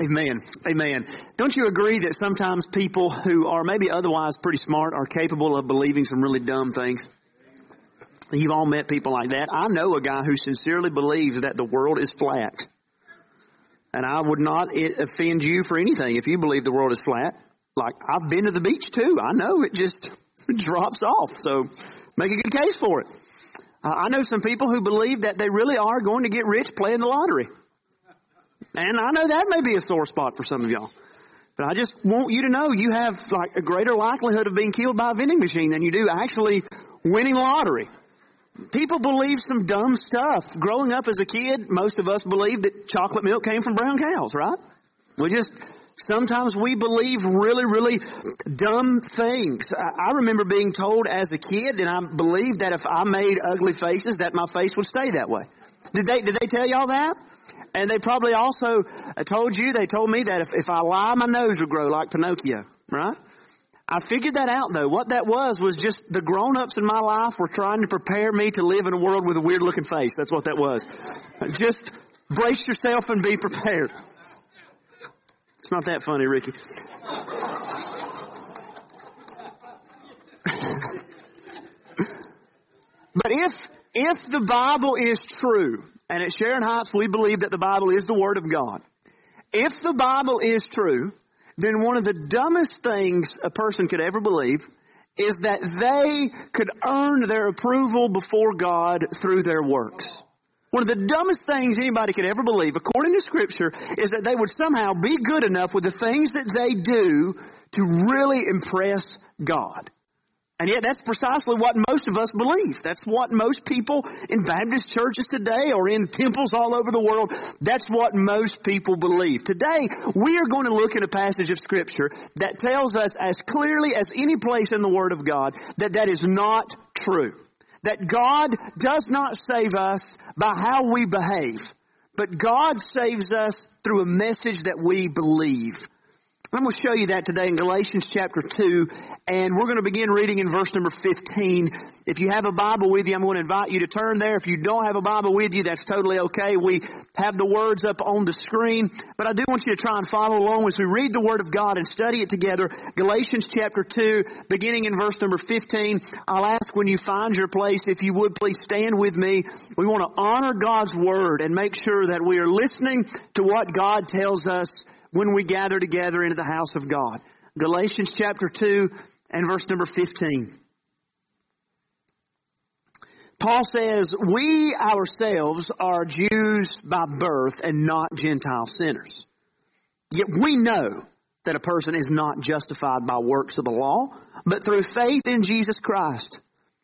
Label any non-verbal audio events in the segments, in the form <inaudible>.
Amen. Amen. Don't you agree that sometimes people who are maybe otherwise pretty smart are capable of believing some really dumb things? You've all met people like that. I know a guy who sincerely believes that the world is flat. And I would not offend you for anything if you believe the world is flat. Like, I've been to the beach too. I know it just <laughs> drops off. So make a good case for it. I know some people who believe that they really are going to get rich playing the lottery. And I know that may be a sore spot for some of y'all. But I just want you to know you have like a greater likelihood of being killed by a vending machine than you do actually winning lottery. People believe some dumb stuff. Growing up as a kid, most of us believed that chocolate milk came from brown cows, right? We just, sometimes we believe really, really dumb things. I remember being told as a kid, and I believed that if I made ugly faces, that my face would stay that way. Did they, did they tell y'all that? And they probably also uh, told you, they told me that if, if I lie, my nose would grow like Pinocchio, right? I figured that out though. What that was was just the grown-ups in my life were trying to prepare me to live in a world with a weird looking face. That's what that was. Just brace yourself and be prepared. It's not that funny, Ricky. but if if the Bible is true, and at Sharon Heights, we believe that the Bible is the Word of God. If the Bible is true, then one of the dumbest things a person could ever believe is that they could earn their approval before God through their works. One of the dumbest things anybody could ever believe, according to scripture, is that they would somehow be good enough with the things that they do to really impress God. And yet that's precisely what most of us believe. That's what most people in Baptist churches today or in temples all over the world, that's what most people believe. Today, we are going to look at a passage of scripture that tells us as clearly as any place in the Word of God that that is not true. That God does not save us by how we behave, but God saves us through a message that we believe. I'm going to show you that today in Galatians chapter 2, and we're going to begin reading in verse number 15. If you have a Bible with you, I'm going to invite you to turn there. If you don't have a Bible with you, that's totally okay. We have the words up on the screen, but I do want you to try and follow along as we read the Word of God and study it together. Galatians chapter 2, beginning in verse number 15. I'll ask when you find your place, if you would please stand with me. We want to honor God's Word and make sure that we are listening to what God tells us when we gather together into the house of God. Galatians chapter 2 and verse number 15. Paul says, we ourselves are Jews by birth and not Gentile sinners. Yet we know that a person is not justified by works of the law, but through faith in Jesus Christ.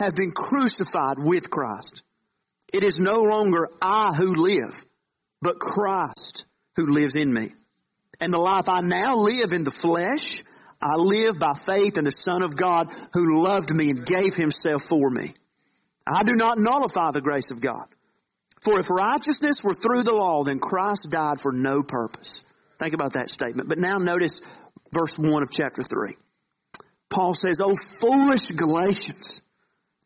have been crucified with Christ. It is no longer I who live, but Christ who lives in me. And the life I now live in the flesh, I live by faith in the Son of God who loved me and gave himself for me. I do not nullify the grace of God. For if righteousness were through the law, then Christ died for no purpose. Think about that statement. But now notice verse 1 of chapter 3. Paul says, O foolish Galatians,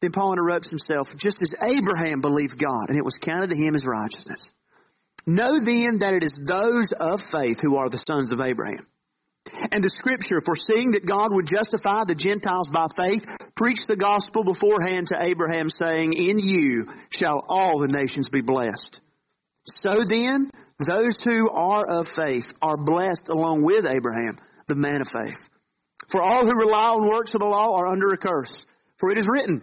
Then Paul interrupts himself, just as Abraham believed God, and it was counted to him as righteousness. Know then that it is those of faith who are the sons of Abraham. And the scripture, foreseeing that God would justify the Gentiles by faith, preached the gospel beforehand to Abraham, saying, In you shall all the nations be blessed. So then, those who are of faith are blessed along with Abraham, the man of faith. For all who rely on works of the law are under a curse. For it is written,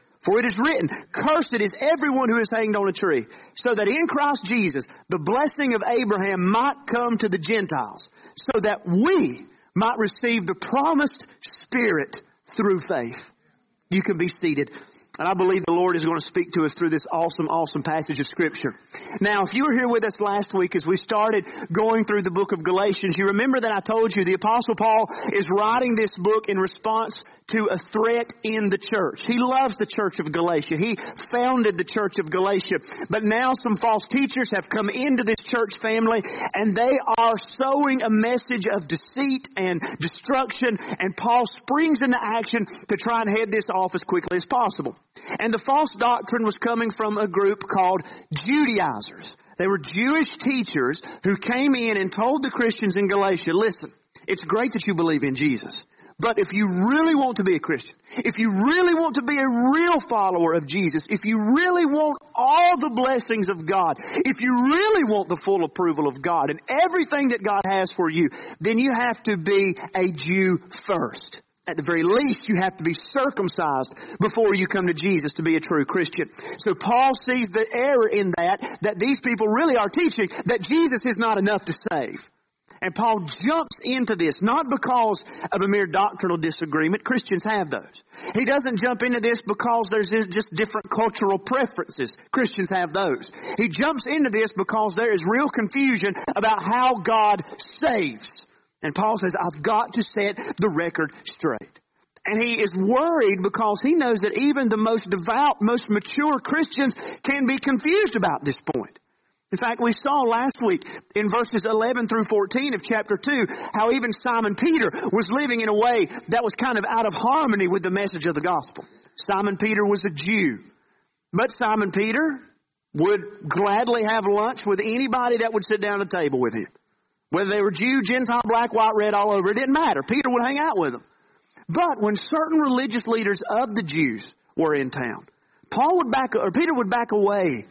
For it is written, Cursed is everyone who is hanged on a tree, so that in Christ Jesus the blessing of Abraham might come to the Gentiles, so that we might receive the promised Spirit through faith. You can be seated. And I believe the Lord is going to speak to us through this awesome, awesome passage of scripture. Now, if you were here with us last week as we started going through the book of Galatians, you remember that I told you the apostle Paul is writing this book in response to a threat in the church. He loves the church of Galatia. He founded the church of Galatia. But now some false teachers have come into this church family and they are sowing a message of deceit and destruction and Paul springs into action to try and head this off as quickly as possible. And the false doctrine was coming from a group called Judaizers. They were Jewish teachers who came in and told the Christians in Galatia, listen, it's great that you believe in Jesus. But if you really want to be a Christian, if you really want to be a real follower of Jesus, if you really want all the blessings of God, if you really want the full approval of God and everything that God has for you, then you have to be a Jew first. At the very least, you have to be circumcised before you come to Jesus to be a true Christian. So Paul sees the error in that, that these people really are teaching that Jesus is not enough to save. And Paul jumps into this, not because of a mere doctrinal disagreement. Christians have those. He doesn't jump into this because there's just different cultural preferences. Christians have those. He jumps into this because there is real confusion about how God saves. And Paul says, I've got to set the record straight. And he is worried because he knows that even the most devout, most mature Christians can be confused about this point. In fact, we saw last week in verses 11 through 14 of chapter 2 how even Simon Peter was living in a way that was kind of out of harmony with the message of the gospel. Simon Peter was a Jew. But Simon Peter would gladly have lunch with anybody that would sit down at a table with him. Whether they were Jew, Gentile, black, white, red, all over, it didn't matter. Peter would hang out with them. But when certain religious leaders of the Jews were in town, Paul would back, or Peter would back away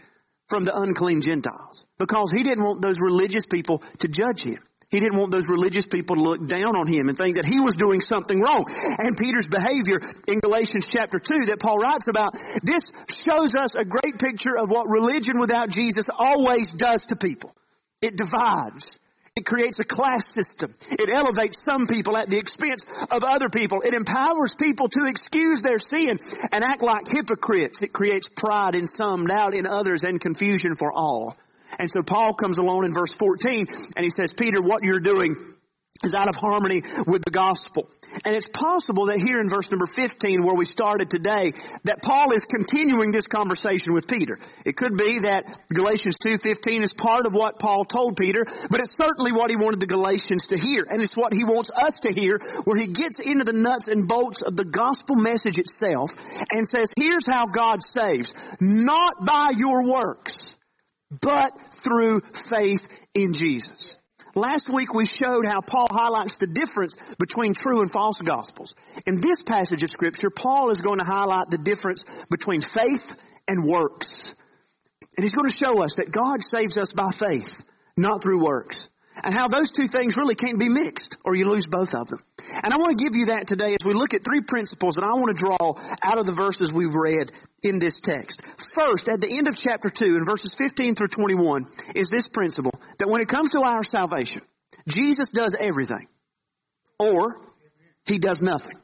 from the unclean Gentiles because he didn't want those religious people to judge him. He didn't want those religious people to look down on him and think that he was doing something wrong. And Peter's behavior in Galatians chapter 2 that Paul writes about, this shows us a great picture of what religion without Jesus always does to people. It divides. It creates a class system. It elevates some people at the expense of other people. It empowers people to excuse their sin and act like hypocrites. It creates pride in some, doubt in others, and confusion for all. And so Paul comes along in verse 14 and he says, Peter, what you're doing is out of harmony with the gospel. And it's possible that here in verse number 15 where we started today, that Paul is continuing this conversation with Peter. It could be that Galatians 2.15 is part of what Paul told Peter, but it's certainly what he wanted the Galatians to hear. And it's what he wants us to hear where he gets into the nuts and bolts of the gospel message itself and says, here's how God saves. Not by your works, but through faith in Jesus. Last week we showed how Paul highlights the difference between true and false gospels. In this passage of scripture, Paul is going to highlight the difference between faith and works. And he's going to show us that God saves us by faith, not through works and how those two things really can't be mixed or you lose both of them. And I want to give you that today as we look at three principles that I want to draw out of the verses we've read in this text. First, at the end of chapter 2 in verses 15 through 21 is this principle that when it comes to our salvation, Jesus does everything or he does nothing.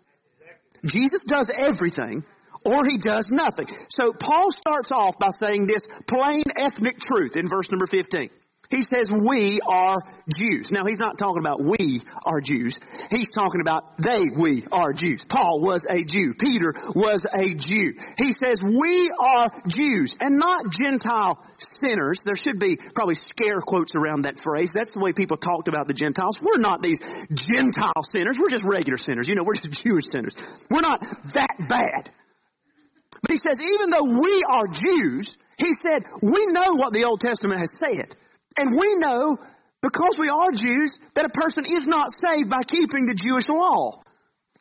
Jesus does everything or he does nothing. So Paul starts off by saying this plain ethnic truth in verse number 15. He says we are Jews. Now he's not talking about we are Jews. He's talking about they, we are Jews. Paul was a Jew. Peter was a Jew. He says we are Jews and not Gentile sinners. There should be probably scare quotes around that phrase. That's the way people talked about the Gentiles. We're not these Gentile sinners. We're just regular sinners. You know, we're just <laughs> Jewish sinners. We're not that bad. But he says even though we are Jews, he said we know what the Old Testament has said. And we know, because we are Jews, that a person is not saved by keeping the Jewish law.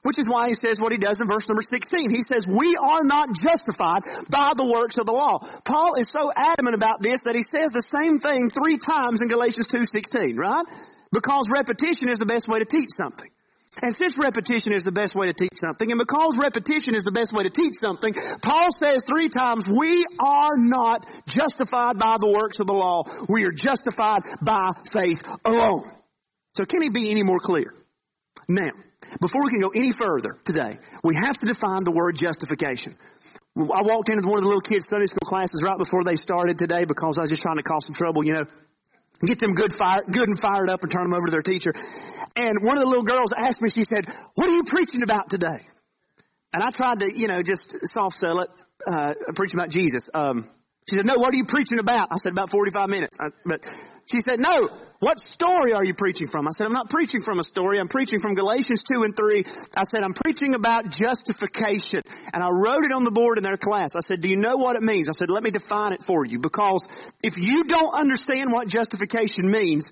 Which is why he says what he does in verse number 16. He says, we are not justified by the works of the law. Paul is so adamant about this that he says the same thing three times in Galatians 2.16, right? Because repetition is the best way to teach something. And since repetition is the best way to teach something, and because repetition is the best way to teach something, Paul says three times, we are not justified by the works of the law. We are justified by faith alone. So can he be any more clear? Now, before we can go any further today, we have to define the word justification. I walked into one of the little kids' Sunday school classes right before they started today because I was just trying to cause some trouble, you know get them good fire, good and fired up and turn them over to their teacher. And one of the little girls asked me, she said, what are you preaching about today? And I tried to, you know, just soft sell it, uh, preaching about Jesus. Um, she said, no, what are you preaching about? I said, about 45 minutes. I, but she said, no, what story are you preaching from? I said, I'm not preaching from a story. I'm preaching from Galatians 2 and 3. I said, I'm preaching about justification. And I wrote it on the board in their class. I said, do you know what it means? I said, let me define it for you. Because if you don't understand what justification means,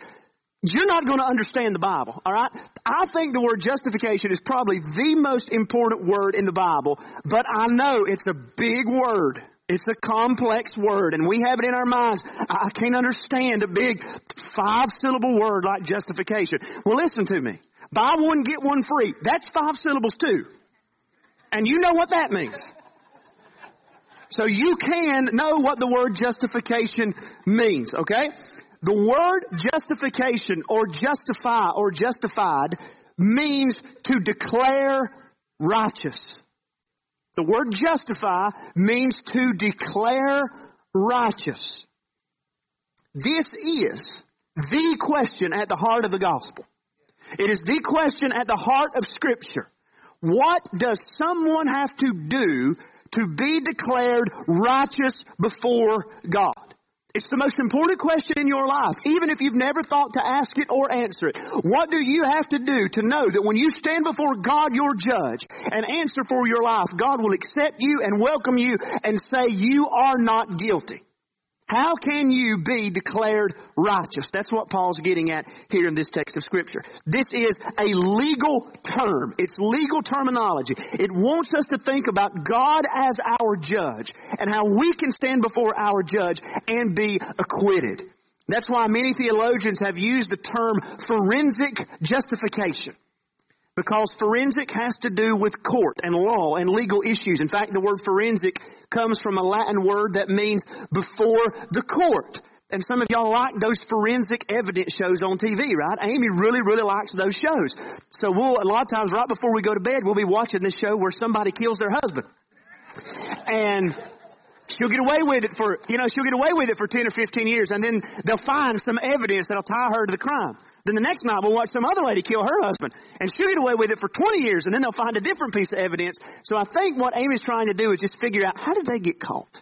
you're not going to understand the Bible, alright? I think the word justification is probably the most important word in the Bible, but I know it's a big word. It's a complex word and we have it in our minds. I can't understand a big five syllable word like justification. Well, listen to me. Buy one, get one free. That's five syllables too. And you know what that means. So you can know what the word justification means, okay? The word justification or justify or justified means to declare righteous. The word justify means to declare righteous. This is the question at the heart of the gospel. It is the question at the heart of scripture. What does someone have to do to be declared righteous before God? It's the most important question in your life, even if you've never thought to ask it or answer it. What do you have to do to know that when you stand before God, your judge, and answer for your life, God will accept you and welcome you and say you are not guilty? How can you be declared righteous? That's what Paul's getting at here in this text of scripture. This is a legal term. It's legal terminology. It wants us to think about God as our judge and how we can stand before our judge and be acquitted. That's why many theologians have used the term forensic justification. Because forensic has to do with court and law and legal issues. In fact, the word forensic comes from a Latin word that means before the court. And some of y'all like those forensic evidence shows on TV, right? Amy really, really likes those shows. So we'll, a lot of times right before we go to bed, we'll be watching this show where somebody kills their husband. And she'll get away with it for, you know, she'll get away with it for 10 or 15 years and then they'll find some evidence that'll tie her to the crime. Then the next night we'll watch some other lady kill her husband and she'll get away with it for 20 years and then they'll find a different piece of evidence. So I think what Amy's trying to do is just figure out how did they get caught?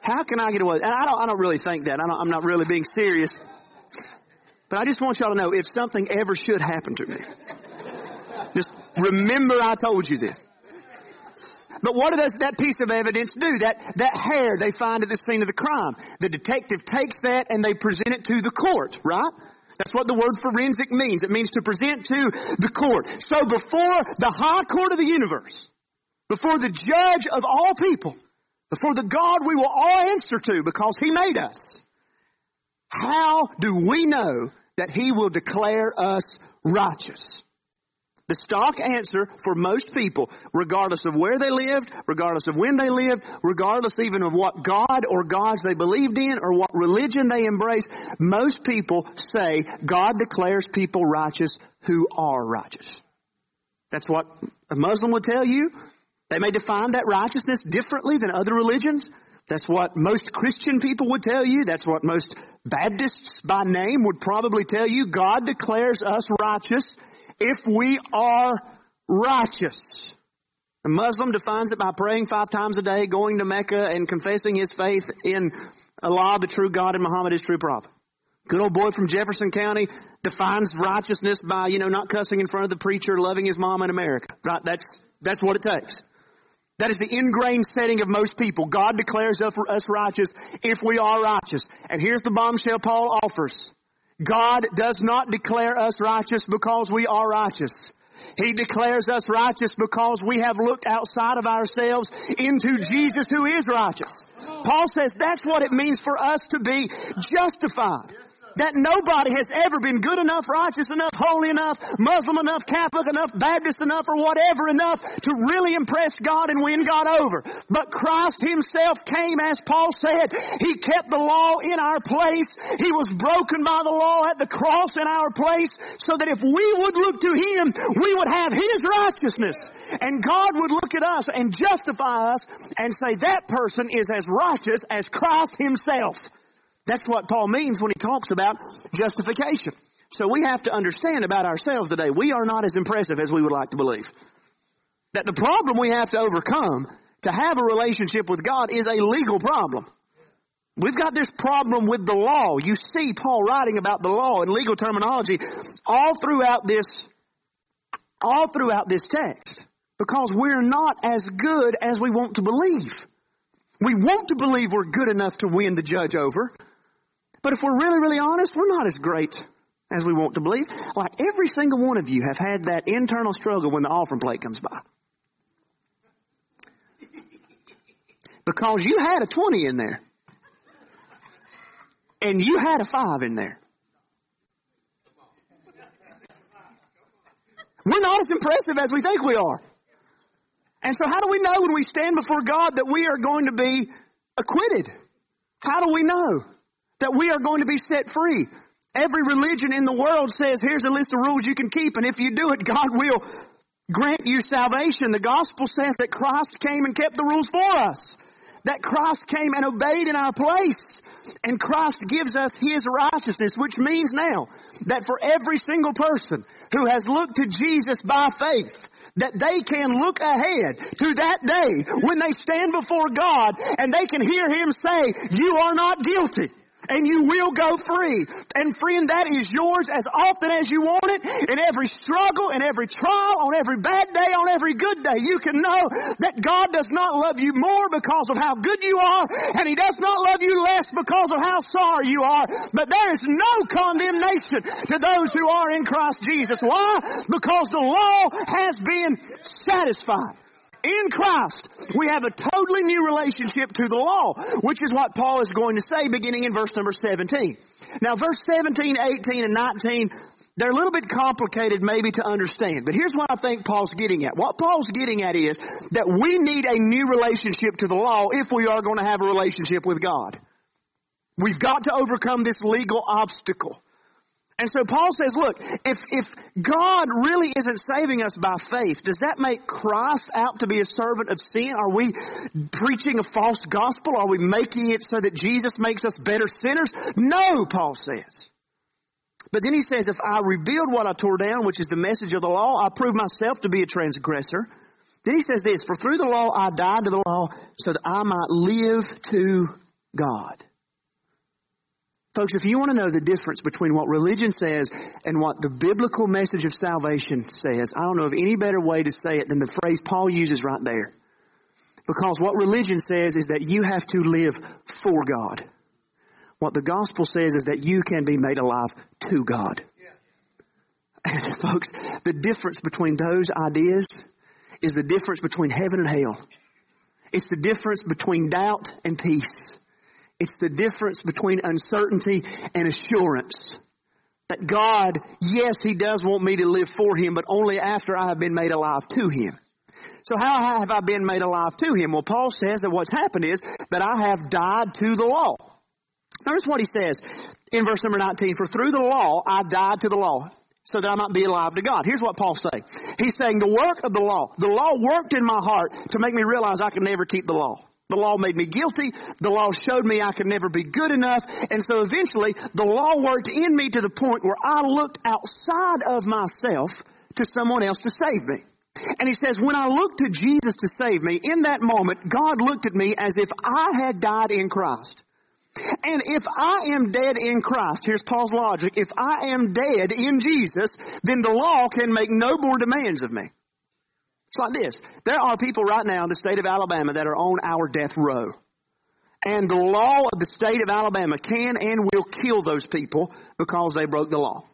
How can I get away? And I don't, I don't really think that. I am not really being serious. But I just want y'all to know if something ever should happen to me, just remember I told you this. But what does that piece of evidence do? That, that hair they find at the scene of the crime. The detective takes that and they present it to the court, right? That's what the word forensic means. It means to present to the court. So before the high court of the universe, before the judge of all people, before the God we will all answer to because He made us, how do we know that He will declare us righteous? The stock answer for most people, regardless of where they lived, regardless of when they lived, regardless even of what God or gods they believed in or what religion they embraced, most people say God declares people righteous who are righteous. That's what a Muslim would tell you. They may define that righteousness differently than other religions. That's what most Christian people would tell you. That's what most Baptists by name would probably tell you. God declares us righteous if we are righteous. A Muslim defines it by praying five times a day, going to Mecca, and confessing his faith in Allah, the true God, and Muhammad, his true prophet. Good old boy from Jefferson County defines righteousness by, you know, not cussing in front of the preacher, loving his mom in America. Right? That's, that's what it takes. That is the ingrained setting of most people. God declares us righteous if we are righteous. And here's the bombshell Paul offers. God does not declare us righteous because we are righteous. He declares us righteous because we have looked outside of ourselves into Jesus who is righteous. Paul says that's what it means for us to be justified that nobody has ever been good enough, righteous enough, holy enough, Muslim enough, Catholic enough, Baptist enough, or whatever enough to really impress God and win God over. But Christ Himself came, as Paul said, He kept the law in our place. He was broken by the law at the cross in our place so that if we would look to Him, we would have His righteousness. And God would look at us and justify us and say that person is as righteous as Christ Himself. That's what Paul means when he talks about justification. So we have to understand about ourselves today. We are not as impressive as we would like to believe. That the problem we have to overcome to have a relationship with God is a legal problem. We've got this problem with the law. You see Paul writing about the law and legal terminology all throughout this, all throughout this text. Because we're not as good as we want to believe. We want to believe we're good enough to win the judge over. But if we're really, really honest, we're not as great as we want to believe. Like every single one of you have had that internal struggle when the offering plate comes by. Because you had a 20 in there. And you had a 5 in there. We're not as impressive as we think we are. And so how do we know when we stand before God that we are going to be acquitted? How do we know? That we are going to be set free. Every religion in the world says, here's a list of rules you can keep, and if you do it, <laughs> God will grant you salvation. The gospel says that Christ came and kept the rules for us. That Christ came and obeyed in our place. And Christ gives us His righteousness, which means now that for every single person who has looked to Jesus by faith, that they can look ahead to that day when they stand before God and they can hear Him say, you are not guilty and you will go free. And friend, that is yours as often as you want it in every struggle, in every trial, on every bad day, on every good day. You can know that God does not love you more because of how good you are, and He does not love you less because of how sorry you are. But there is no condemnation to those who are in Christ Jesus. Why? Because the law has been satisfied. In Christ, we have a totally new relationship to the law, which is what Paul is going to say beginning in verse number 17. Now verse 17, 18, and 19, they're a little bit complicated maybe to understand, but here's what I think Paul's getting at. What Paul's getting at is that we need a new relationship to the law if we are going to have a relationship with God. We've got to overcome this legal obstacle. And so Paul says, look, if, if God really isn't saving us by faith, does that make Christ out to be a servant of sin? Are we preaching a false gospel? Are we making it so that Jesus makes us better sinners? No, Paul says. But then he says, if I rebuild what I tore down, which is the message of the law, I prove myself to be a transgressor. Then he says this, for through the law I died to the law so that I might live to God. Folks, if you want to know the difference between what religion says and what the biblical message of salvation says, I don't know of any better way to say it than the phrase Paul uses right there. Because what religion says is that you have to live for God. What the gospel says is that you can be made alive to God. And folks, the difference between those ideas is the difference between heaven and hell. It's the difference between doubt and peace. It's the difference between uncertainty and assurance. That God, yes, He does want me to live for Him, but only after I have been made alive to Him. So how have I been made alive to Him? Well, Paul says that what's happened is that I have died to the law. Notice what he says in verse number 19. For through the law, I died to the law. so that I might be alive to God. Here's what Paul's saying. He's saying the work of the law. The law worked in my heart to make me realize I could never keep the law. The law made me guilty. The law showed me I could never be good enough. And so eventually the law worked in me to the point where I looked outside of myself to someone else to save me. And he says, when I looked to Jesus to save me, in that moment, God looked at me as if I had died in Christ. And if I am dead in Christ, here's Paul's logic, if I am dead in Jesus, then the law can make no more demands of me. It's like this. There are people right now in the state of Alabama that are on our death row. And the law of the state of Alabama can and will kill those people because they broke the law.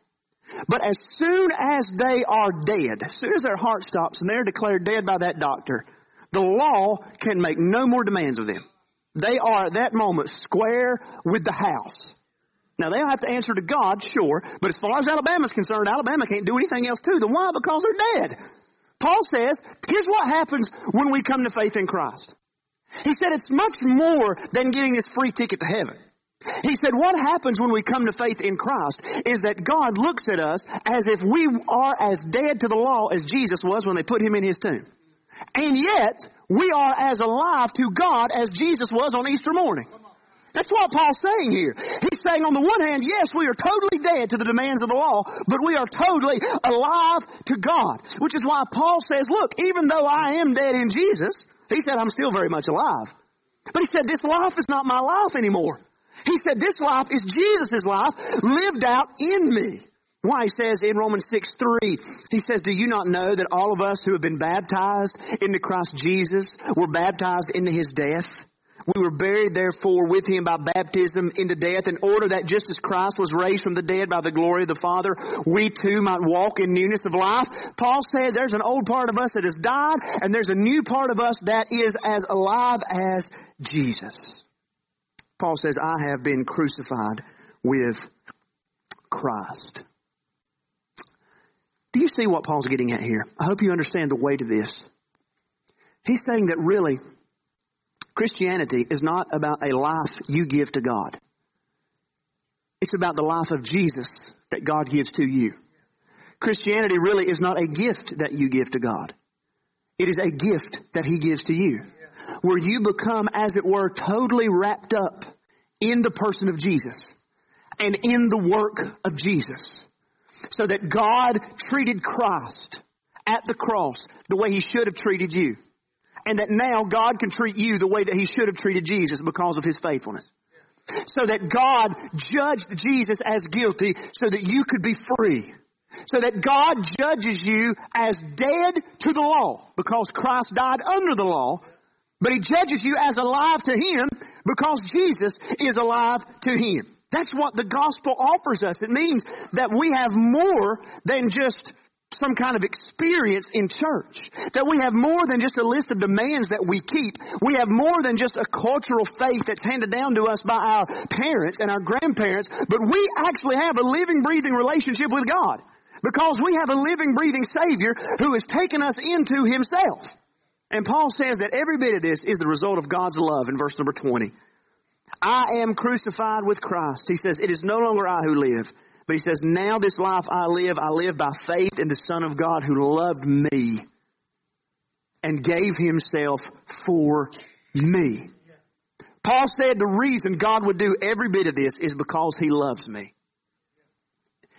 But as soon as they are dead, as soon as their heart stops and they're declared dead by that doctor, the law can make no more demands of them. They are at that moment square with the house. Now they'll have to answer to God, sure, but as far as Alabama's concerned, Alabama can't do anything else to them. Why? Because they're dead. Paul says, here's what happens when we come to faith in Christ. He said it's much more than getting this free ticket to heaven. He said what happens when we come to faith in Christ is that God looks at us as if we are as dead to the law as Jesus was when they put him in his tomb. And yet, we are as alive to God as Jesus was on Easter morning. That's what Paul's saying here. He's saying on the one hand, yes, we are totally dead to the demands of the law, but we are totally alive to God. Which is why Paul says, look, even though I am dead in Jesus, he said I'm still very much alive. But he said this life is not my life anymore. He said this life is Jesus' life lived out in me. Why he says in Romans 6 3, he says, Do you not know that all of us who have been baptized into Christ Jesus were baptized into his death? We were buried therefore with him by baptism into death in order that just as Christ was raised from the dead by the glory of the Father, we too might walk in newness of life. Paul says there's an old part of us that has died and there's a new part of us that is as alive as Jesus. Paul says, I have been crucified with Christ. Do you see what Paul's getting at here? I hope you understand the weight of this. He's saying that really, Christianity is not about a life you give to God. It's about the life of Jesus that God gives to you. Christianity really is not a gift that you give to God. It is a gift that He gives to you. Where you become, as it were, totally wrapped up in the person of Jesus and in the work of Jesus. So that God treated Christ at the cross the way He should have treated you and that now God can treat you the way that He should have treated Jesus because of His faithfulness. So that God judged Jesus as guilty so that you could be free. So that God judges you as dead to the law because Christ died under the law, but He judges you as alive to Him because Jesus is alive to Him. That's what the gospel offers us. It means that we have more than just some kind of experience in church. That we have more than just a list of demands that we keep. We have more than just a cultural faith that's handed down to us by our parents and our grandparents, but we actually have a living, breathing relationship with God. Because we have a living, breathing Savior who has taken us into Himself. And Paul says that every bit of this is the result of God's love in verse number 20. I am crucified with Christ. He says, it is no longer I who live, but he says, now this life I live, I live by faith in the Son of God who loved me and gave himself for me. Paul said the reason God would do every bit of this is because he loves me.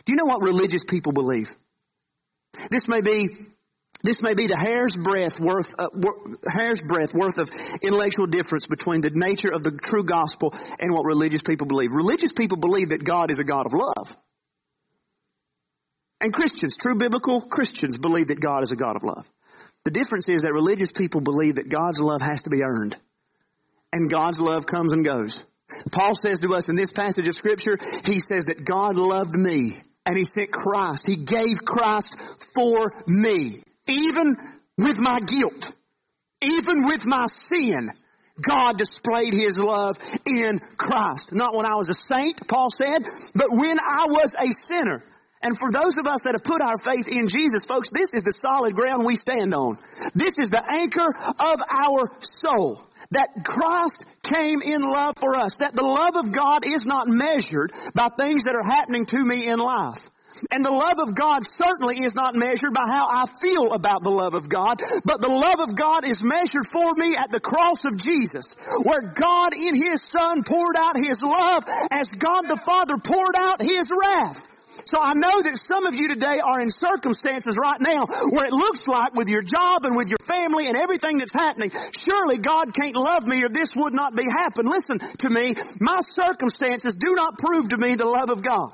Do you know what religious people believe? This may be this may be the hair's breadth worth, uh, hair's breadth worth of intellectual difference between the nature of the true gospel and what religious people believe. Religious people believe that God is a God of love. And Christians, true biblical Christians, believe that God is a God of love. The difference is that religious people believe that God's love has to be earned. And God's love comes and goes. Paul says to us in this passage of scripture, he says that God loved me and he sent Christ. He gave Christ for me. Even with my guilt, even with my sin, God displayed His love in Christ. Not when I was a saint, Paul said, but when I was a sinner. And for those of us that have put our faith in Jesus, folks, this is the solid ground we stand on. This is the anchor of our soul. That Christ came in love for us. That the love of God is not measured by things that are happening to me in life. And the love of God certainly is not measured by how I feel about the love of God, but the love of God is measured for me at the cross of Jesus, where God in His Son poured out His love as God the Father poured out His wrath. So I know that some of you today are in circumstances right now where it looks like with your job and with your family and everything that's happening, surely God can't love me or this would not be happen. Listen to me. My circumstances do not prove to me the love of God.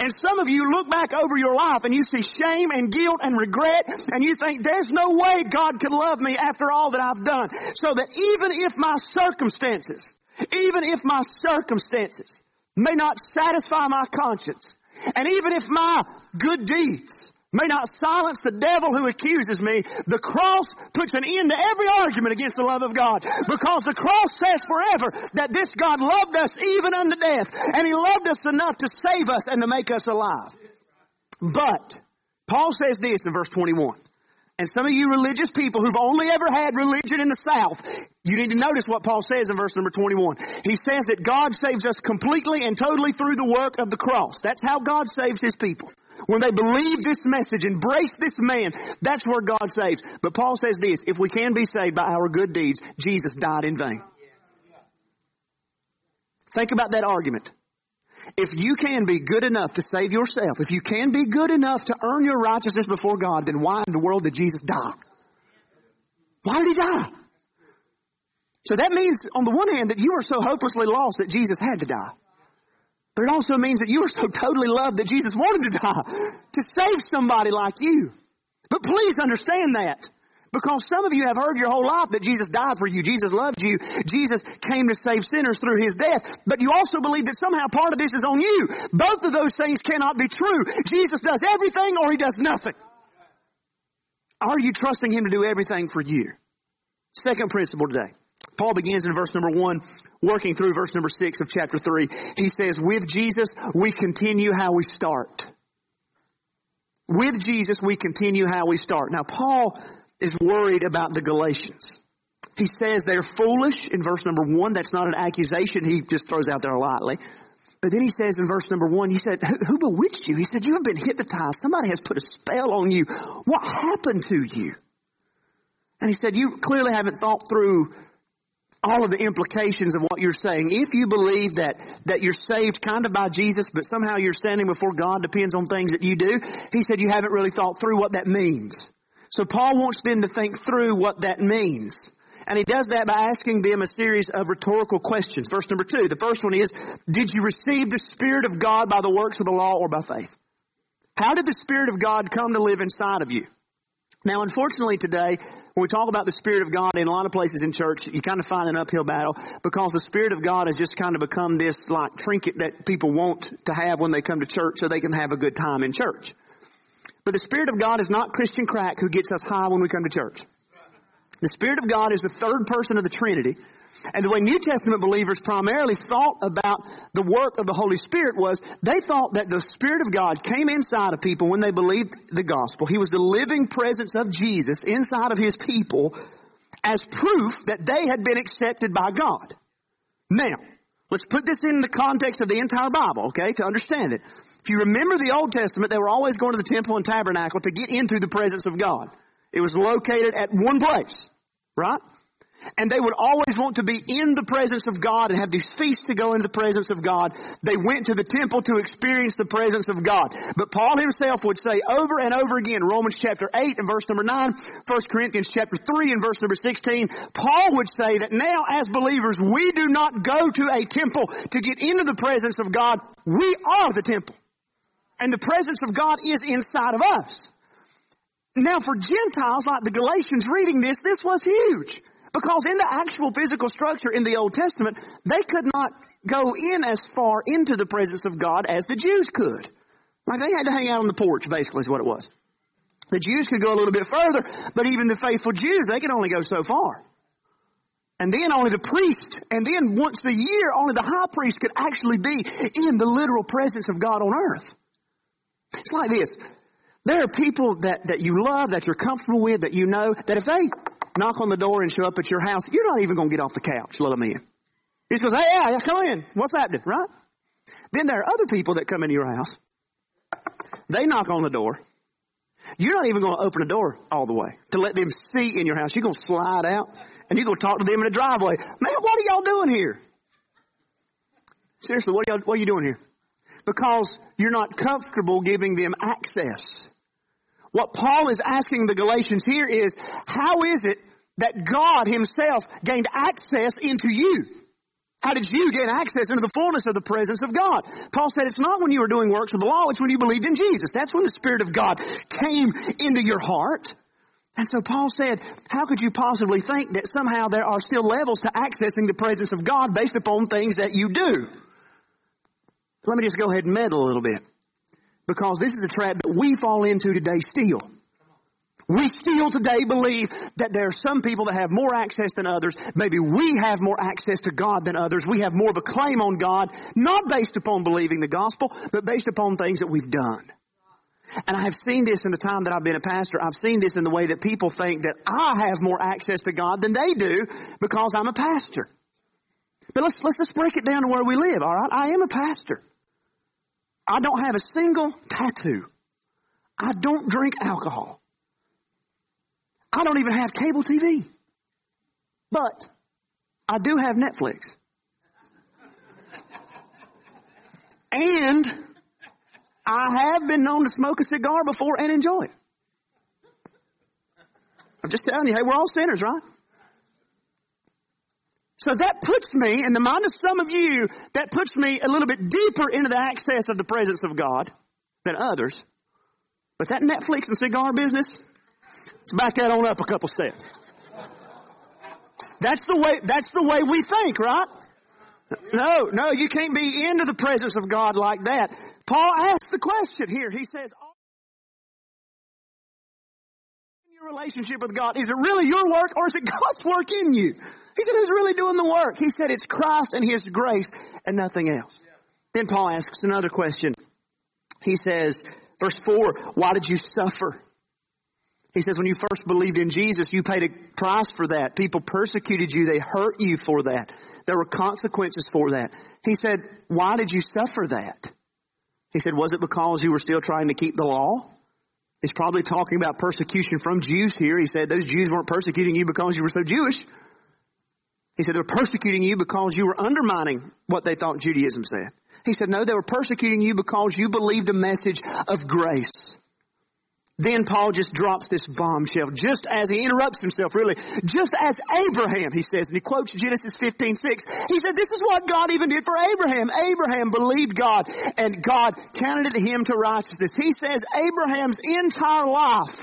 And some of you look back over your life and you see shame and guilt and regret and you think there's no way God could love me after all that I've done. So that even if my circumstances, even if my circumstances may not satisfy my conscience, and even if my good deeds may not silence the devil who accuses me, the cross puts an end to every argument against the love of God. Because the cross says forever that this God loved us even unto death, and He loved us enough to save us and to make us alive. But, Paul says this in verse 21. And some of you religious people who've only ever had religion in the South, you need to notice what Paul says in verse number 21. He says that God saves us completely and totally through the work of the cross. That's how God saves His people. When they believe this message, embrace this man, that's where God saves. But Paul says this, if we can be saved by our good deeds, Jesus died in vain. Think about that argument. If you can be good enough to save yourself, if you can be good enough to earn your righteousness before God, then why in the world did Jesus die? Why did he die? So that means, on the one hand, that you are so hopelessly lost that Jesus had to die. But it also means that you are so totally loved that Jesus wanted to die to save somebody like you. But please understand that. Because some of you have heard your whole life that Jesus died for you. Jesus loved you. Jesus came to save sinners through His death. But you also believe that somehow part of this is on you. Both of those things cannot be true. Jesus does everything or He does nothing. Are you trusting Him to do everything for you? Second principle today. Paul begins in verse number one, working through verse number six of chapter three. He says, with Jesus, we continue how we start. With Jesus, we continue how we start. Now, Paul is worried about the Galatians. He says they're foolish in verse number one. That's not an accusation he just throws out there lightly. But then he says in verse number one, he said, who bewitched you? He said, you have been hypnotized. Somebody has put a spell on you. What happened to you? And he said, you clearly haven't thought through all of the implications of what you're saying. If you believe that, that you're saved kind of by Jesus, but somehow you're standing before God depends on things that you do, he said you haven't really thought through what that means. So Paul wants them to think through what that means. And he does that by asking them a series of rhetorical questions. Verse number two. The first one is, did you receive the Spirit of God by the works of the law or by faith? How did the Spirit of God come to live inside of you? Now, unfortunately today, when we talk about the Spirit of God in a lot of places in church, you kind of find an uphill battle because the Spirit of God has just kind of become this like trinket that people want to have when they come to church so they can have a good time in church. But the Spirit of God is not Christian crack who gets us high when we come to church. The Spirit of God is the third person of the Trinity and the way New Testament believers primarily thought about the work of the Holy Spirit was they thought that the Spirit of God came inside of people when they believed the gospel. He was the living presence of Jesus inside of his people as proof that they had been accepted by God. Now, let's put this in the context of the entire Bible, okay, to understand it. If you remember the Old Testament, they were always going to the temple and tabernacle to get into the presence of God. It was located at one place, right? and they would always want to be in the presence of God and have these feasts to go into the presence of God. They went to the temple to experience the presence of God. But Paul himself would say over and over again, Romans chapter 8 and verse number 9, 1 Corinthians chapter 3 and verse number 16, Paul would say that now as believers, we do not go to a temple to get into the presence of God. We are the temple. And the presence of God is inside of us. Now for Gentiles like the Galatians reading this, this was huge. Because in the actual physical structure in the Old Testament, they could not go in as far into the presence of God as the Jews could. Like they had to hang out on the porch, basically, is what it was. The Jews could go a little bit further, but even the faithful Jews, they could only go so far. And then only the priest, and then once a year, only the high priest could actually be in the literal presence of God on earth. It's like this. There are people that, that you love, that you're comfortable with, that you know, that if they knock on the door and show up at your house, you're not even going to get off the couch, let them in. He goes, hey, yeah, come in. What's happening, right? Then there are other people that come into your house They knock on the door. You're not even going to open the door all the way to let them see in your house. You're going to slide out and you're going to talk to them in the driveway. Man, what are y'all doing here? Seriously, what are, y'all, what are you doing here? Because you're not comfortable giving them access. What Paul is asking the Galatians here is, how is it that God himself gained access into you? How did you gain access into the fullness of the presence of God? Paul said it's not when you were doing works of the law, it's when you believed in Jesus. That's when the Spirit of God came into your heart. And so Paul said, how could you possibly think that somehow there are still levels to accessing the presence of God based upon things that you do? Let me just go ahead and meddle a little bit. Because this is a trap that we fall into today still. We still today believe that there are some people that have more access than others. Maybe we have more access to God than others. We have more of a claim on God, not based upon believing the gospel, but based upon things that we've done. And I have seen this in the time that I've been a pastor. I've seen this in the way that people think that I have more access to God than they do because I'm a pastor. But let's, let's just break it down to where we live, alright? I am a pastor. I don't have a single tattoo. I don't drink alcohol. I don't even have cable TV. But I do have Netflix. and I have been known to smoke a cigar before and enjoy it. I'm just telling you, hey, we're all sinners, right? So that puts me, in the mind of some of you, that puts me a little bit deeper into the access of the presence of God than others. But that Netflix and cigar business, Let's back that on up a couple steps. That's the way, that's the way we think, right? No, no, you can't be into the presence of God like that. Paul asks the question here. He says, in your relationship with God, is it really your work or is it God's work in you? He said, who's really doing the work? He said, it's Christ and His grace and nothing else. Then Paul asks another question. He says, verse 4, why did you suffer? He says, when you first believed in Jesus, you paid a price for that. People persecuted you. They hurt you for that. There were consequences for that. He said, why did you suffer that? He said, was it because you were still trying to keep the law? He's probably talking about persecution from Jews here. He said those Jews weren't persecuting you because you were so Jewish. He said they were persecuting you because you were undermining what they thought Judaism said. He said, no, they were persecuting you because you believed a message of grace. Then Paul just drops this bombshell, just as he interrupts himself, really, just as Abraham, he says, and he quotes Genesis 15, 6. He said, this is what God even did for Abraham. Abraham believed God, and God counted it to him to righteousness. He says Abraham's entire life,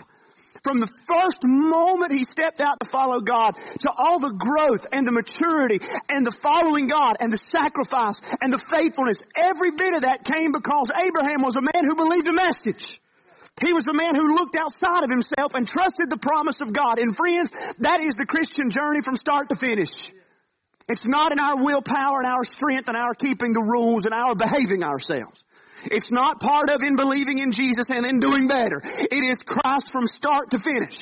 from the first moment he stepped out to follow God, to all the growth and the maturity and the following God and the sacrifice and the faithfulness, every bit of that came because Abraham was a man who believed a message. He was a man who looked outside of himself and trusted the promise of God. And friends, that is the Christian journey from start to finish. It's not in our willpower and our strength and our keeping the rules and our behaving ourselves. It's not part of in believing in Jesus and then doing better. It is Christ from start to finish.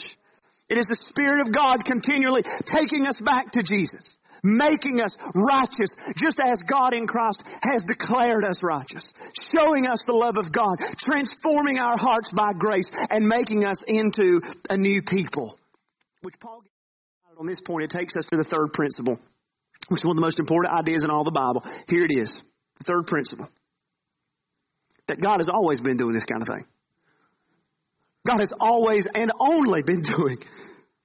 It is the Spirit of God continually taking us back to Jesus making us righteous just as God in Christ has declared us righteous, showing us the love of God, transforming our hearts by grace and making us into a new people. Which Paul on this point, it takes us to the third principle, which is one of the most important ideas in all the Bible. Here it is. The third principle. That God has always been doing this kind of thing. God has always and only been <laughs> doing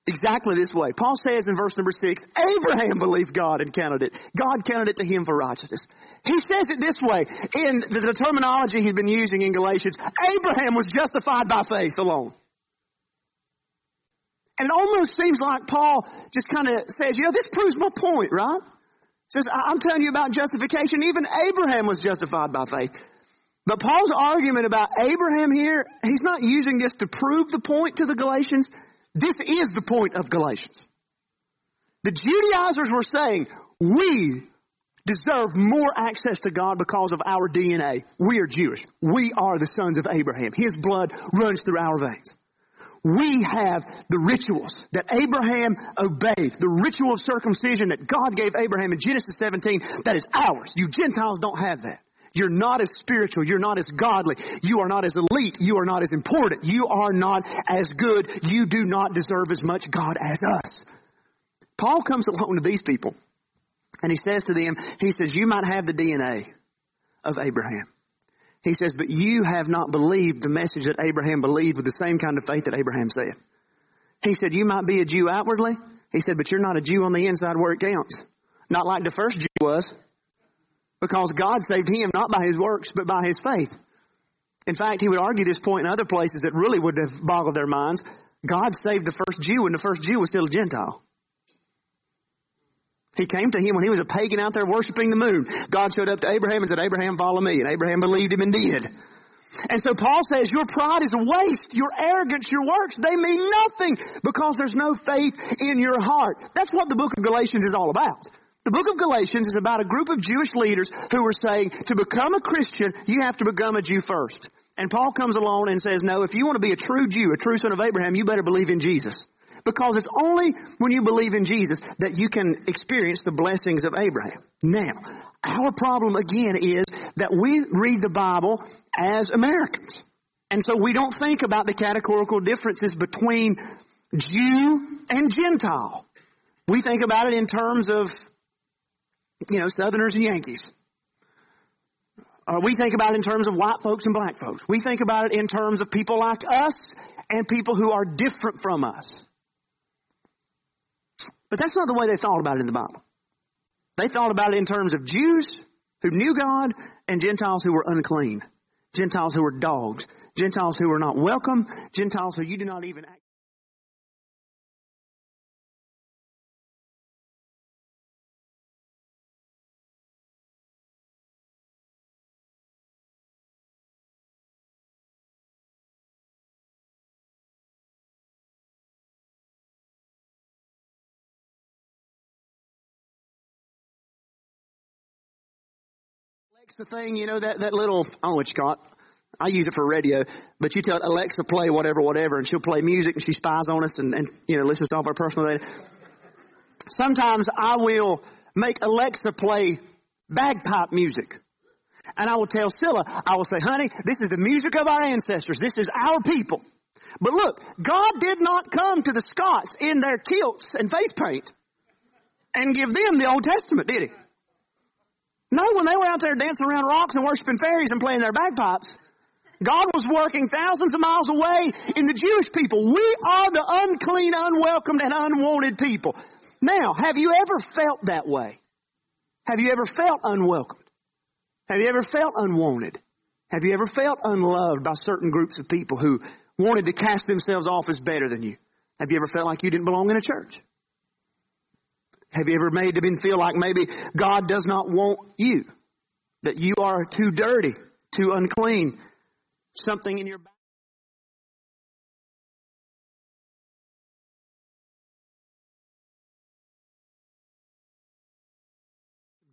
exactly this way. Paul says in verse number six, Abraham believed God and counted it. God counted it to him for righteousness. He says it this way in the, terminology he's been using in Galatians. Abraham was justified by faith alone. And it almost seems like Paul just kind of says, you know, this proves my point, right? Says, I'm telling you about justification. Even Abraham was justified by faith. But Paul's argument about Abraham here, he's not using this to prove the point to the Galatians. This is the point of Galatians. The Judaizers were saying, we deserve more access to God because of our DNA. We are Jewish. We are the sons of Abraham. His blood runs through our veins. We have the rituals that Abraham obeyed, the ritual of circumcision that God gave Abraham in Genesis 17, that is ours. You Gentiles don't have that. You're not as spiritual. You're not as godly. You are not as elite. You are not as important. You are not as good. You do not deserve as much God as us. Paul comes along to these people and he says to them, he says, you might have the DNA of Abraham. He says, but you have not believed the message that Abraham believed with the same kind of faith that Abraham said. He said, you might be a Jew outwardly. He said, but you're not a Jew on the inside where it counts. Not like the first Jew was. Because God saved him not by his works, but by his faith. In fact, he would argue this point in other places that really would have boggled their minds. God saved the first Jew and the first Jew was still a Gentile. He came to him when he was a pagan out there worshiping the moon. God showed up to Abraham and said, Abraham, follow me. And Abraham believed him and did. And so Paul says, your pride is a waste. Your arrogance, your works, they mean nothing because there's no faith in your heart. That's what the book of Galatians is all about. The book of Galatians is about a group of Jewish leaders who were saying, to become a Christian, you have to become a Jew first. And Paul comes along and says, no, if you want to be a true Jew, a true son of Abraham, you better believe in Jesus. Because it's only when you believe in Jesus that you can experience the blessings of Abraham. Now, our problem again is that we read the Bible as Americans. And so we don't think about the categorical differences between Jew and Gentile. We think about it in terms of, you know, Southerners and Yankees. Or we think about it in terms of white folks and black folks. We think about it in terms of people like us and people who are different from us. But that's not the way they thought about it in the Bible. They thought about it in terms of Jews who knew God and Gentiles who were unclean. Gentiles who were dogs. Gentiles who were not welcome. Gentiles who you do not even act. Alexa thing, you know, that, that little, I don't know what you. I use it for radio, but you tell Alexa play whatever, whatever, and she'll play music and she spies on us and, and you know, listens to all of our personal data. Sometimes I will make Alexa play bagpipe music. And I will tell Scylla, I will say, honey, this is the music of our ancestors. This is our people. But look, God did not come to the Scots in their kilts and face paint and give them the Old Testament, did he? No, when they were out there dancing around rocks and worshiping fairies and playing their bagpipes, God was working thousands of miles away in the Jewish people. We are the unclean, unwelcomed, and unwanted people. Now, have you ever felt that way? Have you ever felt unwelcomed? Have you ever felt unwanted? Have you ever felt unloved by certain groups of people who wanted to cast themselves off as better than you? Have you ever felt like you didn't belong in a church? Have you ever made them feel like maybe God does not want you? That you are too dirty, too unclean, something in your back?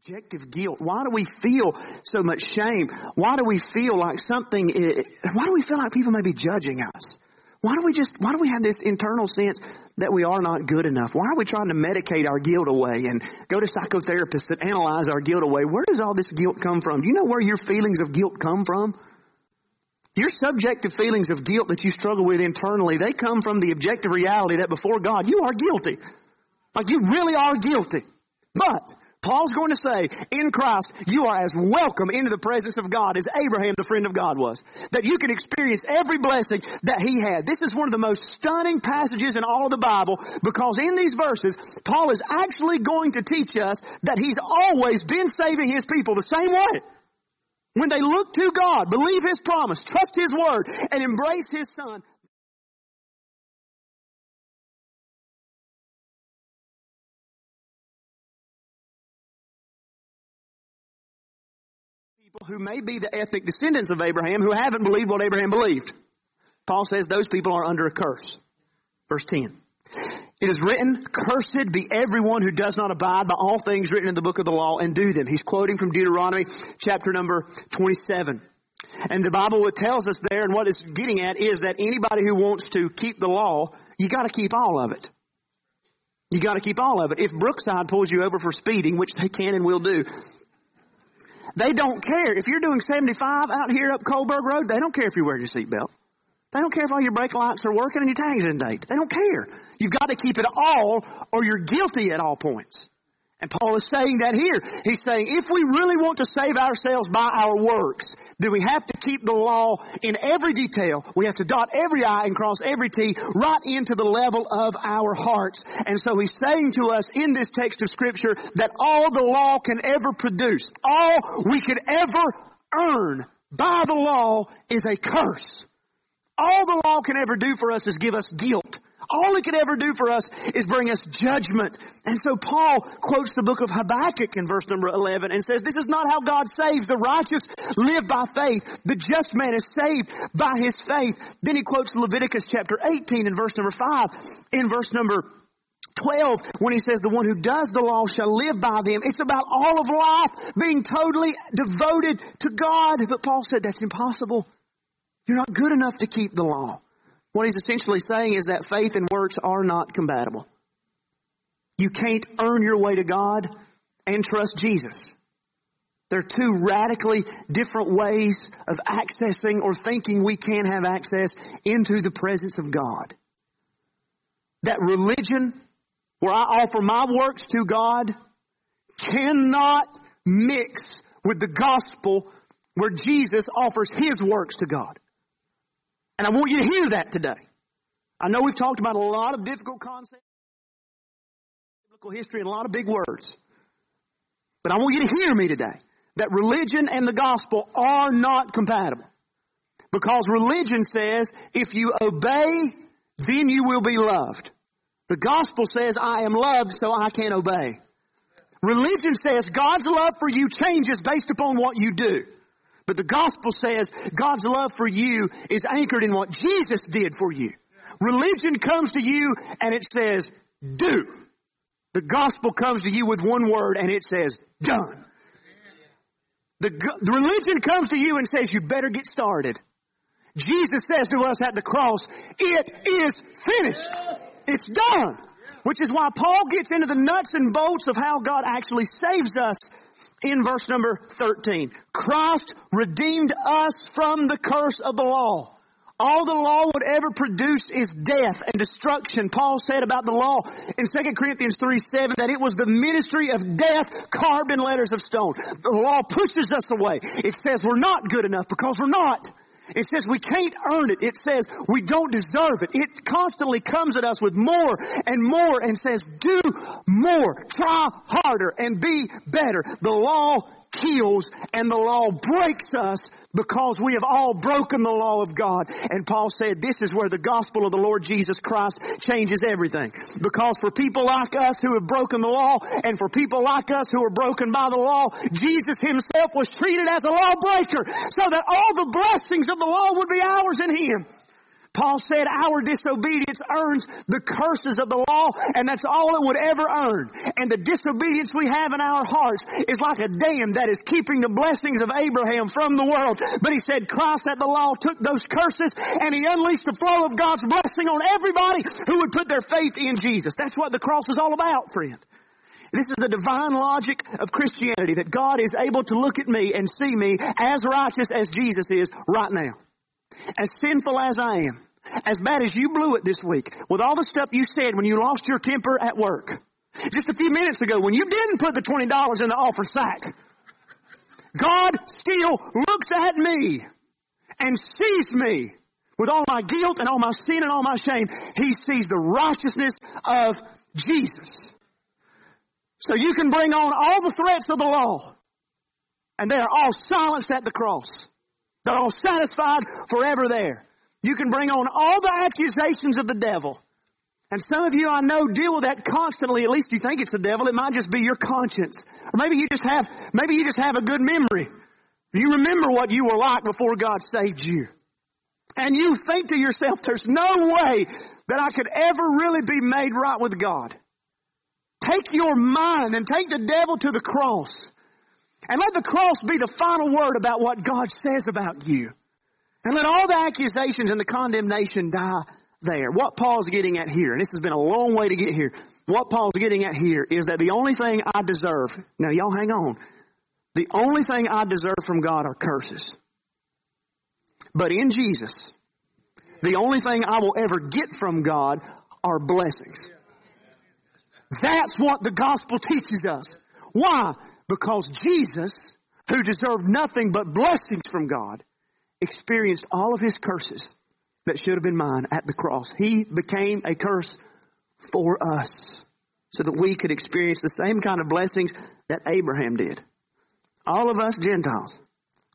Objective guilt. Why do we feel so much shame? Why do we feel like something, is, why do we feel like people may be judging us? Why do we just, why do we have this internal sense that we are not good enough? Why are we trying to medicate our guilt away and go to psychotherapists that analyze our guilt away? Where does all this guilt come from? Do you know where your feelings of guilt come from? Your subjective feelings of guilt that you struggle with internally, they come from the objective reality that before God, you are guilty. Like you really are guilty. But Paul's going to say, in Christ, you are as welcome into the presence of God as Abraham, the friend of God, was. That you can experience every blessing that he had. This is one of the most stunning passages in all of the Bible because in these verses, Paul is actually going to teach us that he's always been saving his people the same way. When they look to God, believe his promise, trust his word, and embrace his son, people who may be the ethnic descendants of Abraham who haven't believed what Abraham believed. Paul says those people are under a curse. Verse 10. It is written, cursed be everyone who does not abide by all things written in the book of the law and do them. He's quoting from Deuteronomy chapter number 27. And the Bible tells us there, and what it's getting at is that anybody who wants to keep the law, you gotta keep all of it. You gotta keep all of it. If Brookside pulls you over for speeding, which they can and will do, They don't care. If you're doing 75 out here up Coburg Road, they don't care if you're wearing your seatbelt. They don't care if all your brake lights are working and your tag's in date. They don't care. You've got to keep it all or you're guilty at all points. And Paul is saying that here. He's saying if we really want to save ourselves by our works, then we have to keep the law in every detail. We have to dot every I and cross every T right into the level of our hearts. And so he's saying to us in this text of scripture that all the law can ever produce, all we could ever earn by the law is a curse. All the law can ever do for us is give us guilt. All it could ever do for us is bring us judgment. And so Paul quotes the book of Habakkuk in verse number 11 and says, this is not how God saves. The righteous live by faith. The just man is saved by his faith. Then he quotes Leviticus chapter 18 in verse number 5. In verse number 12 when he says the one who does the law shall live by them. It's about all of life being totally devoted to God. But Paul said that's impossible. You're not good enough to keep the law. What he's essentially saying is that faith and works are not compatible. You can't earn your way to God and trust Jesus. They're two radically different ways of accessing or thinking we can have access into the presence of God. That religion, where I offer my works to God, cannot mix with the gospel where Jesus offers his works to God. And I want you to hear that today. I know we've talked about a lot of difficult concepts, biblical history, and a lot of big words. But I want you to hear me today that religion and the gospel are not compatible. Because religion says if you obey, then you will be loved. The gospel says I am loved so I can obey. Religion says God's love for you changes based upon what you do. But the gospel says God's love for you is anchored in what Jesus did for you. Religion comes to you and it says, do. The gospel comes to you with one word and it says, done. The, the religion comes to you and says, you better get started. Jesus says to us at the cross, it is finished. It's done. Which is why Paul gets into the nuts and bolts of how God actually saves us in verse number 13. Christ redeemed us from the curse of the law. All the law would ever produce is death and destruction. Paul said about the law in 2 Corinthians 3 7 that it was the ministry of death carved in letters of stone. The law pushes us away. It says we're not good enough because we're not. It says we can't earn it. It says we don't deserve it. It constantly comes at us with more and more and says do more, try harder and be better. The law kills and the law breaks us because we have all broken the law of God. And Paul said this is where the gospel of the Lord Jesus Christ changes everything. Because for people like us who have broken the law and for people like us who are broken by the law, Jesus himself was treated as a lawbreaker so that all the blessings of the law would be ours in him. Paul said our disobedience earns the curses of the law and that's all it would ever earn. And the disobedience we have in our hearts is like a dam that is keeping the blessings of Abraham from the world. But he said Christ at the law took those curses and he unleashed the flow of God's blessing on everybody who would put their faith in Jesus. That's what the cross is all about, friend. This is the divine logic of Christianity that God is able to look at me and see me as righteous as Jesus is right now as sinful as I am, as bad as you blew it this week, with all the stuff you said when you lost your temper at work, just a few minutes ago when you didn't put the $20 in the offer sack, God still looks at me and sees me with all my guilt and all my sin and all my shame. He sees the righteousness of Jesus. So you can bring on all the threats of the law and they are all silenced at the cross. They're all satisfied forever there. You can bring on all the accusations of the devil. And some of you I know deal with that constantly. At least you think it's the devil. It might just be your conscience. Or maybe you just have, maybe you just have a good memory. You remember what you were like before God saved you. And you think to yourself, there's no way that I could ever really be made right with God. Take your mind and take the devil to the cross. And let the cross be the final word about what God says about you. And let all the accusations and the condemnation die there. What Paul's getting at here, and this has been a long way to get here, what Paul's getting at here is that the only thing I deserve, now y'all hang on, The only thing I deserve from God are curses. But in Jesus, the only thing I will ever get from God are blessings. That's what the gospel teaches us. Why? Because Jesus, who deserved nothing but blessings from God, experienced all of his curses that should have been mine at the cross. He became a curse for us so that we could experience the same kind of blessings that Abraham did. All of us Gentiles,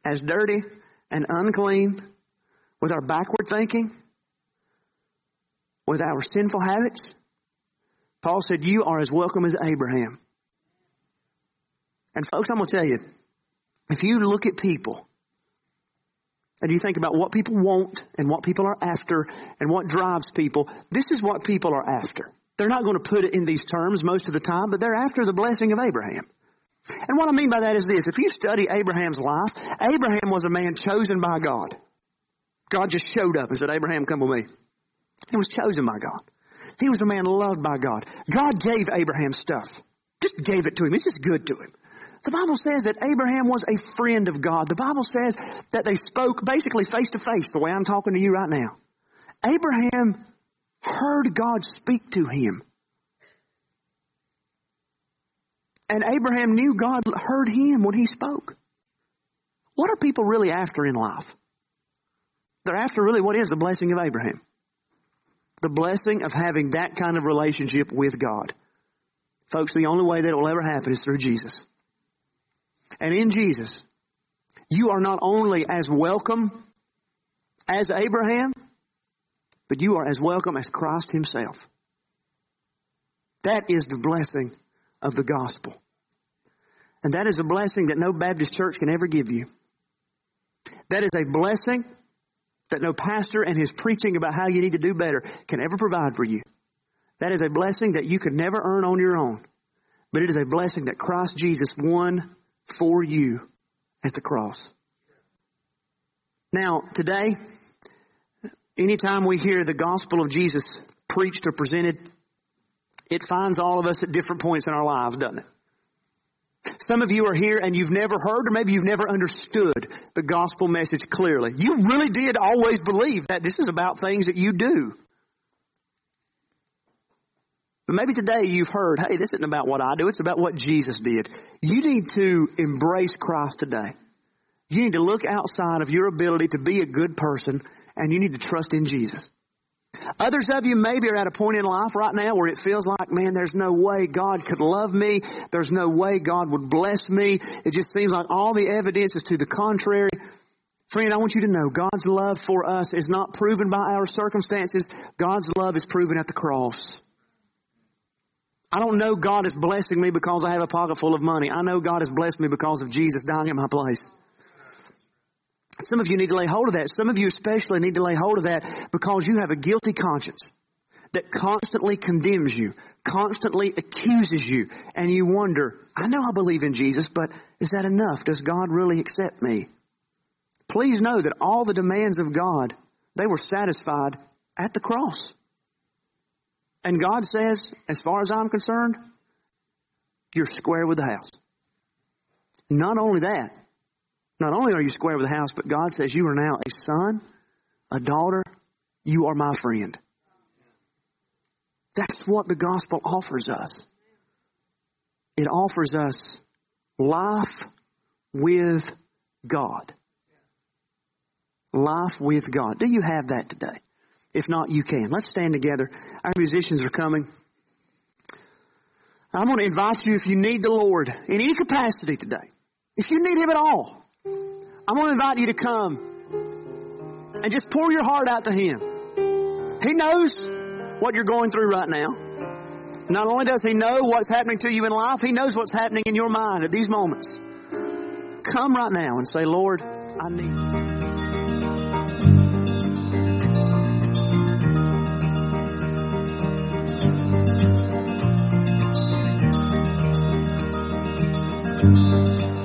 as dirty and unclean, with our backward thinking, with our sinful habits, Paul said, You are as welcome as Abraham. And folks, I'm going to tell you, if you look at people and you think about what people want and what people are after and what drives people, this is what people are after. They're not going to put it in these terms most of the time, but they're after the blessing of Abraham. And what I mean by that is this. If you study Abraham's life, Abraham was a man chosen by God. God just showed up and said, Abraham, come with me. He was chosen by God. He was a man loved by God. God gave Abraham stuff. Just gave it to him. It's just good to him. The Bible says that Abraham was a friend of God. The Bible says that they spoke basically face to face, the way I'm talking to you right now. Abraham heard God speak to him. And Abraham knew God heard him when he spoke. What are people really after in life? They're after really what is the blessing of Abraham. The blessing of having that kind of relationship with God. Folks, the only way that it will ever happen is through Jesus. And in Jesus, you are not only as welcome as Abraham, but you are as welcome as Christ Himself. That is the blessing of the gospel. And that is a blessing that no Baptist church can ever give you. That is a blessing that no pastor and his preaching about how you need to do better can ever provide for you. That is a blessing that you could never earn on your own. But it is a blessing that Christ Jesus won for you at the cross. Now, today, anytime we hear the gospel of Jesus preached or presented, it finds all of us at different points in our lives, doesn't it? Some of you are here and you've never heard or maybe you've never understood the gospel message clearly. You really did always believe that this is about things that you do. But maybe today you've heard, hey, this isn't about what I do, it's about what Jesus did. You need to embrace Christ today. You need to look outside of your ability to be a good person and you need to trust in Jesus. Others of you maybe are at a point in life right now where it feels like, man, there's no way God could love me. There's no way God would bless me. It just seems like all the evidence is to the contrary. Friend, I want you to know God's love for us is not proven by our circumstances. God's love is proven at the cross. I don't know God is blessing me because I have a pocket full of money. I know God has blessed me because of Jesus dying in my place. Some of you need to lay hold of that. Some of you especially need to lay hold of that because you have a guilty conscience that constantly condemns you, constantly accuses you, and you wonder, I know I believe in Jesus, but is that enough? Does God really accept me? Please know that all the demands of God, they were satisfied at the cross. And God says, as far as I'm concerned, you're square with the house. Not only that, not only are you square with the house, but God says you are now a son, a daughter, you are my friend. That's what the gospel offers us. It offers us life with God. Life with God. Do you have that today? If not, you can. Let's stand together. Our musicians are coming. I'm going to invite you if you need the Lord in any capacity today. If you need Him at all, I'm going to invite you to come and just pour your heart out to Him. He knows what you're going through right now. Not only does He know what's happening to you in life, He knows what's happening in your mind at these moments. Come right now and say, Lord, I need you. Música